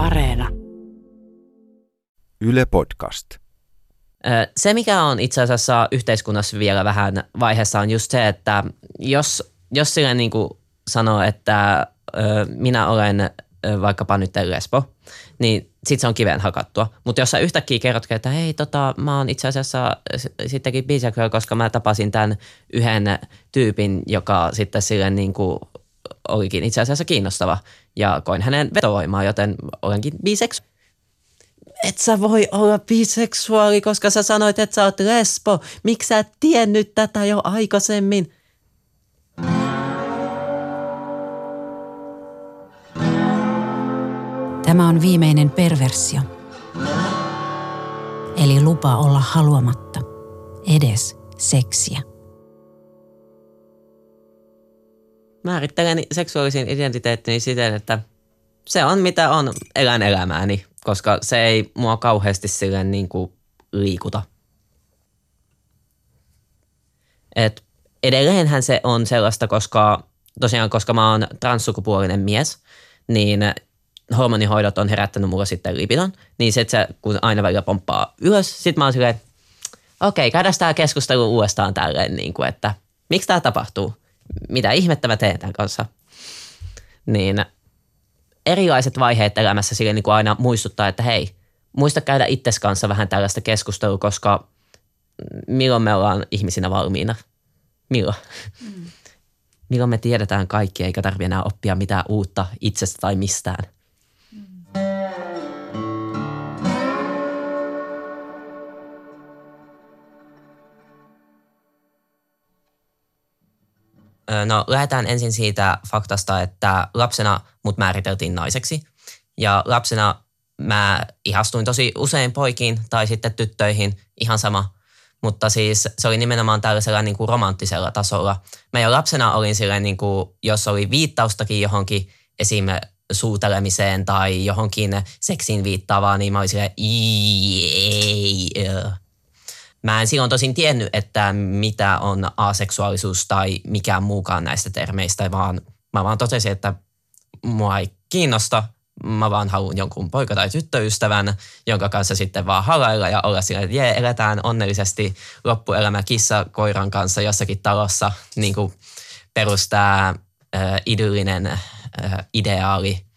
Areena. Yle Podcast. Se, mikä on itse asiassa yhteiskunnassa vielä vähän vaiheessa, on just se, että jos, jos sille niin kuin sanoo, että minä olen vaikkapa nyt lesbo, niin sit se on kiveen hakattua. Mutta jos sä yhtäkkiä kerrot, että hei, tota, mä oon itse asiassa sittenkin bisexual, koska mä tapasin tämän yhden tyypin, joka sitten sille niin kuin olikin itse asiassa kiinnostava ja koin hänen vetovoimaa, joten olenkin biseksuaali. Et sä voi olla biseksuaali, koska sä sanoit, että sä oot lesbo. Miksi sä et tiennyt tätä jo aikaisemmin? Tämä on viimeinen perversio. Eli lupa olla haluamatta edes seksiä. Määrittelen seksuaalisen identiteettini siten, että se on mitä on elän elämääni, koska se ei mua kauheasti silleen niin kuin liikuta. Et edelleenhän se on sellaista, koska tosiaan koska mä oon transsukupuolinen mies, niin hormonihoidot on herättänyt mulle sitten lipidon, niin se, se, kun aina välillä pomppaa ylös, sit mä oon silleen, okei, okay, käydään tämä keskustelu uudestaan tälleen, niin kuin, että miksi tämä tapahtuu? Mitä ihmettä mä teen tämän kanssa? Niin erilaiset vaiheet elämässä sille niin kuin aina muistuttaa, että hei, muista käydä itses kanssa vähän tällaista keskustelua, koska milloin me ollaan ihmisinä valmiina? Milloin? Mm. Milloin me tiedetään kaikki eikä tarvitse enää oppia mitään uutta itsestä tai mistään? No lähdetään ensin siitä faktasta, että lapsena mut määriteltiin naiseksi. Ja lapsena mä ihastuin tosi usein poikiin tai sitten tyttöihin, ihan sama. Mutta siis se oli nimenomaan tällaisella niin kuin romanttisella tasolla. Mä jo lapsena olin silleen, niin kuin, jos oli viittaustakin johonkin esim. suutelemiseen tai johonkin seksiin viittaavaa, niin mä olin silleen, ei, Mä en silloin tosin tiennyt, että mitä on aseksuaalisuus tai mikään muukaan näistä termeistä, vaan mä vaan totesin, että mua ei kiinnosta. Mä vaan haluan jonkun poika- tai tyttöystävän, jonka kanssa sitten vaan halailla ja olla sillä, että jee, eletään onnellisesti loppuelämä kissa koiran kanssa jossakin talossa, niin kuin perustaa äh, idyllinen äh, ideaali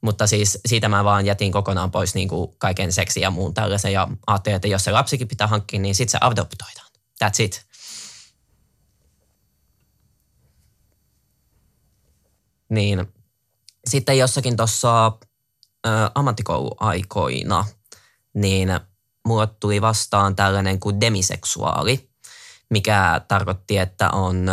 mutta siis siitä mä vaan jätin kokonaan pois niin kuin kaiken seksi ja muun tällaisen ja ajattelin, että jos se lapsikin pitää hankkia, niin sitten se adoptoidaan. That's it. Niin. Sitten jossakin tuossa ammattikouluaikoina, niin mulle tuli vastaan tällainen kuin demiseksuaali, mikä tarkoitti, että on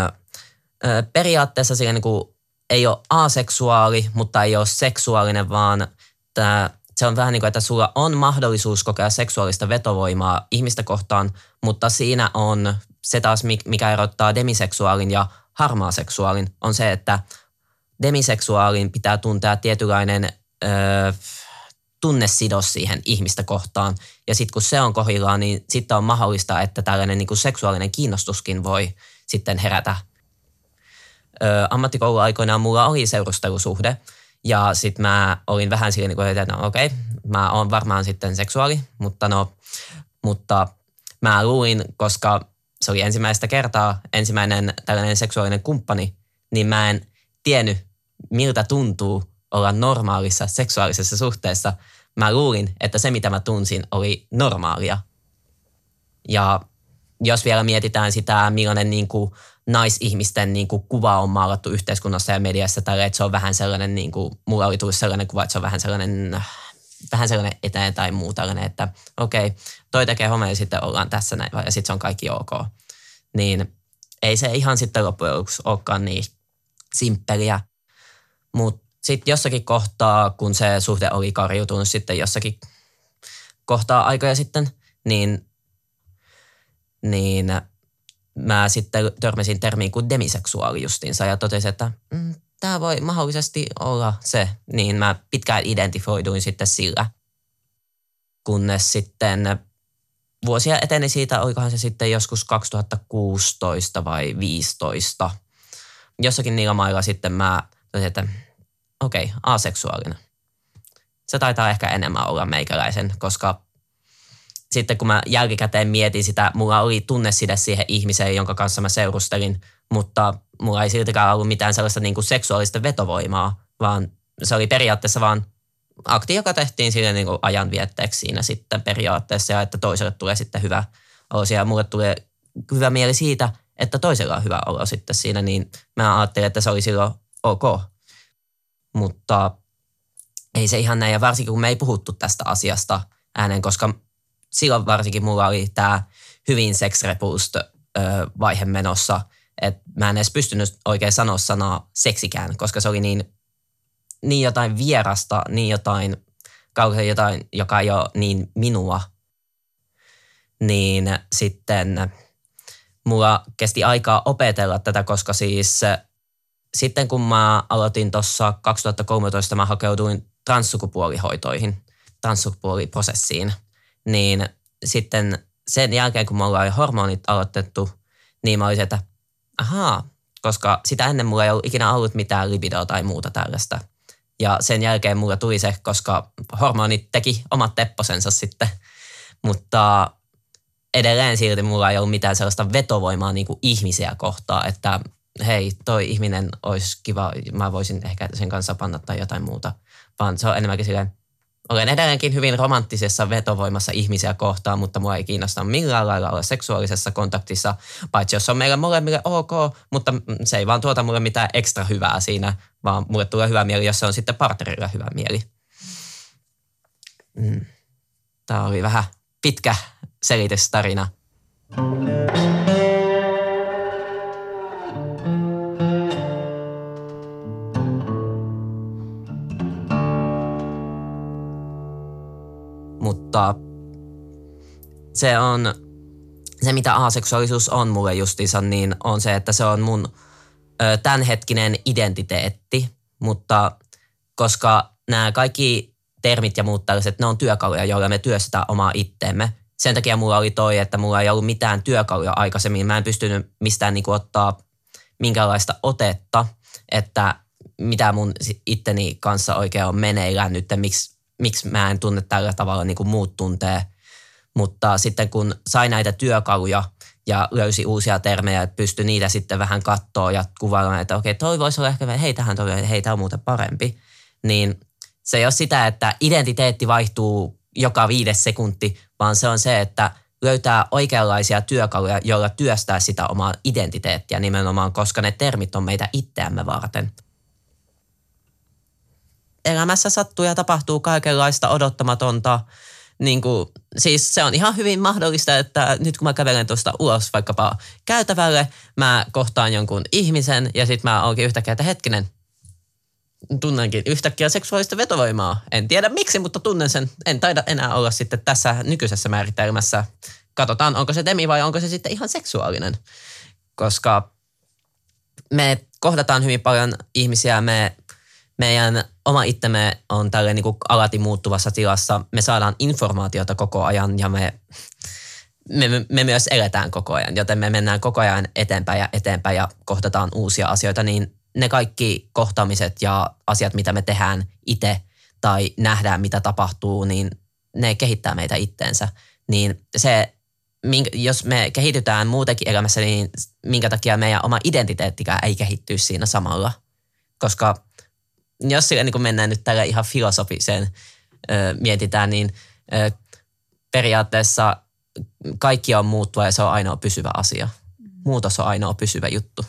periaatteessa niin kuin ei ole aseksuaali, mutta ei ole seksuaalinen, vaan tämä, se on vähän niin kuin, että sulla on mahdollisuus kokea seksuaalista vetovoimaa ihmistä kohtaan, mutta siinä on se taas, mikä erottaa demiseksuaalin ja harmaaseksuaalin, on se, että demiseksuaalin pitää tuntea tietynlainen öö, tunnesidos siihen ihmistä kohtaan. Ja sitten kun se on kohillaan, niin sitten on mahdollista, että tällainen niin kuin seksuaalinen kiinnostuskin voi sitten herätä ammattikouluaikoinaan mulla oli seurustelusuhde. Ja sitten mä olin vähän silleen, niin että no okei, okay, mä oon varmaan sitten seksuaali, mutta no, mutta mä luin, koska se oli ensimmäistä kertaa ensimmäinen tällainen seksuaalinen kumppani, niin mä en tiennyt, miltä tuntuu olla normaalissa seksuaalisessa suhteessa. Mä luulin, että se mitä mä tunsin oli normaalia. Ja jos vielä mietitään sitä, millainen niin kuin naisihmisten niin kuin, kuva on maalattu yhteiskunnassa ja mediassa, tai että se on vähän sellainen, niin kuin, mulla oli tullut sellainen kuva, että se on vähän sellainen, vähän sellainen eteen tai muu tällainen, että okei, okay, toi tekee homma ja sitten ollaan tässä näin, ja sitten se on kaikki ok. Niin ei se ihan sitten loppujen lopuksi olekaan niin simppeliä, mutta sitten jossakin kohtaa, kun se suhde oli karjutunut sitten jossakin kohtaa aikoja sitten, niin, niin mä sitten törmäsin termiin kuin demiseksuaali justinsa ja totesin, että mm, tämä voi mahdollisesti olla se. Niin mä pitkään identifioiduin sitten sillä, kunnes sitten vuosia eteni siitä, olikohan se sitten joskus 2016 vai 2015. Jossakin niillä mailla sitten mä totesin, että okei, okay, aseksuaalinen. se taitaa ehkä enemmän olla meikäläisen, koska sitten kun mä jälkikäteen mietin sitä, mulla oli tunne siihen ihmiseen, jonka kanssa mä seurustelin, mutta mulla ei siltikään ollut mitään sellaista niin kuin seksuaalista vetovoimaa, vaan se oli periaatteessa vaan akti, joka tehtiin sille niin kuin ajanvietteeksi siinä sitten periaatteessa ja että toiselle tulee sitten hyvä olo ja mulle tulee hyvä mieli siitä, että toisella on hyvä olo sitten siinä, niin mä ajattelin, että se oli silloin ok. Mutta ei se ihan näin, ja varsinkin kun me ei puhuttu tästä asiasta ääneen, koska silloin varsinkin mulla oli tämä hyvin sex vaihe menossa, että mä en edes pystynyt oikein sanoa sanaa seksikään, koska se oli niin, niin jotain vierasta, niin jotain kauhean jotain, joka ei ole niin minua. Niin sitten mulla kesti aikaa opetella tätä, koska siis sitten kun mä aloitin tuossa 2013, mä hakeuduin transsukupuolihoitoihin, transsukupuoliprosessiin, niin sitten sen jälkeen, kun mulla oli hormonit aloitettu, niin mä olisin, että ahaa, koska sitä ennen mulla ei ollut ikinä ollut mitään libidoa tai muuta tällaista. Ja sen jälkeen mulla tuli se, koska hormonit teki omat tepposensa sitten. Mutta edelleen silti mulla ei ollut mitään sellaista vetovoimaa niin kuin ihmisiä kohtaan, että hei, toi ihminen olisi kiva, mä voisin ehkä sen kanssa panna tai jotain muuta. Vaan se on enemmänkin silleen, olen edelleenkin hyvin romanttisessa vetovoimassa ihmisiä kohtaan, mutta mua ei kiinnosta millään lailla olla seksuaalisessa kontaktissa, paitsi jos on meille molemmille ok, mutta se ei vaan tuota mulle mitään ekstra hyvää siinä, vaan mulle tulee hyvä mieli, jos se on sitten partnerilla hyvä mieli. Mm. Tämä oli vähän pitkä selitystarina. Mutta se on, se mitä aseksuaalisuus on mulle justiinsa, niin on se, että se on mun tämänhetkinen identiteetti, mutta koska nämä kaikki termit ja muut tällaiset, ne on työkaluja, joilla me työstetään omaa itteemme. Sen takia mulla oli toi, että mulla ei ollut mitään työkaluja aikaisemmin. Mä en pystynyt mistään niin ottaa minkäänlaista otetta, että mitä mun itteni kanssa oikein on meneillään nyt, miksi, miksi mä en tunne tällä tavalla niin kuin muut tuntee. Mutta sitten kun sai näitä työkaluja ja löysi uusia termejä, että pystyi niitä sitten vähän katsoa ja kuvailemaan, että okei, toi voisi olla ehkä, hei tähän toi, hei tämä on muuten parempi, niin se ei ole sitä, että identiteetti vaihtuu joka viides sekunti, vaan se on se, että löytää oikeanlaisia työkaluja, joilla työstää sitä omaa identiteettiä nimenomaan, koska ne termit on meitä itseämme varten. Elämässä sattuu ja tapahtuu kaikenlaista odottamatonta. Niin kuin, siis se on ihan hyvin mahdollista, että nyt kun mä kävelen tuosta ulos vaikkapa käytävälle, mä kohtaan jonkun ihmisen ja sitten mä oonkin yhtäkkiä, että hetkinen, tunnenkin yhtäkkiä seksuaalista vetovoimaa. En tiedä miksi, mutta tunnen sen. En taida enää olla sitten tässä nykyisessä määritelmässä. Katsotaan, onko se demi vai onko se sitten ihan seksuaalinen. Koska me kohdataan hyvin paljon ihmisiä, me, meidän oma itsemme on tälle niin kuin alati muuttuvassa tilassa. Me saadaan informaatiota koko ajan ja me, me, me myös eletään koko ajan, joten me mennään koko ajan eteenpäin ja eteenpäin ja kohdataan uusia asioita, niin ne kaikki kohtaamiset ja asiat, mitä me tehdään itse tai nähdään, mitä tapahtuu, niin ne kehittää meitä itteensä. Niin se, jos me kehitytään muutenkin elämässä, niin minkä takia meidän oma identiteettikään ei kehittyy siinä samalla. Koska jos sille niin mennään nyt tällä ihan filosofiseen ö, mietitään, niin ö, periaatteessa kaikki on muuttua ja se on ainoa pysyvä asia. Muutos on ainoa pysyvä juttu.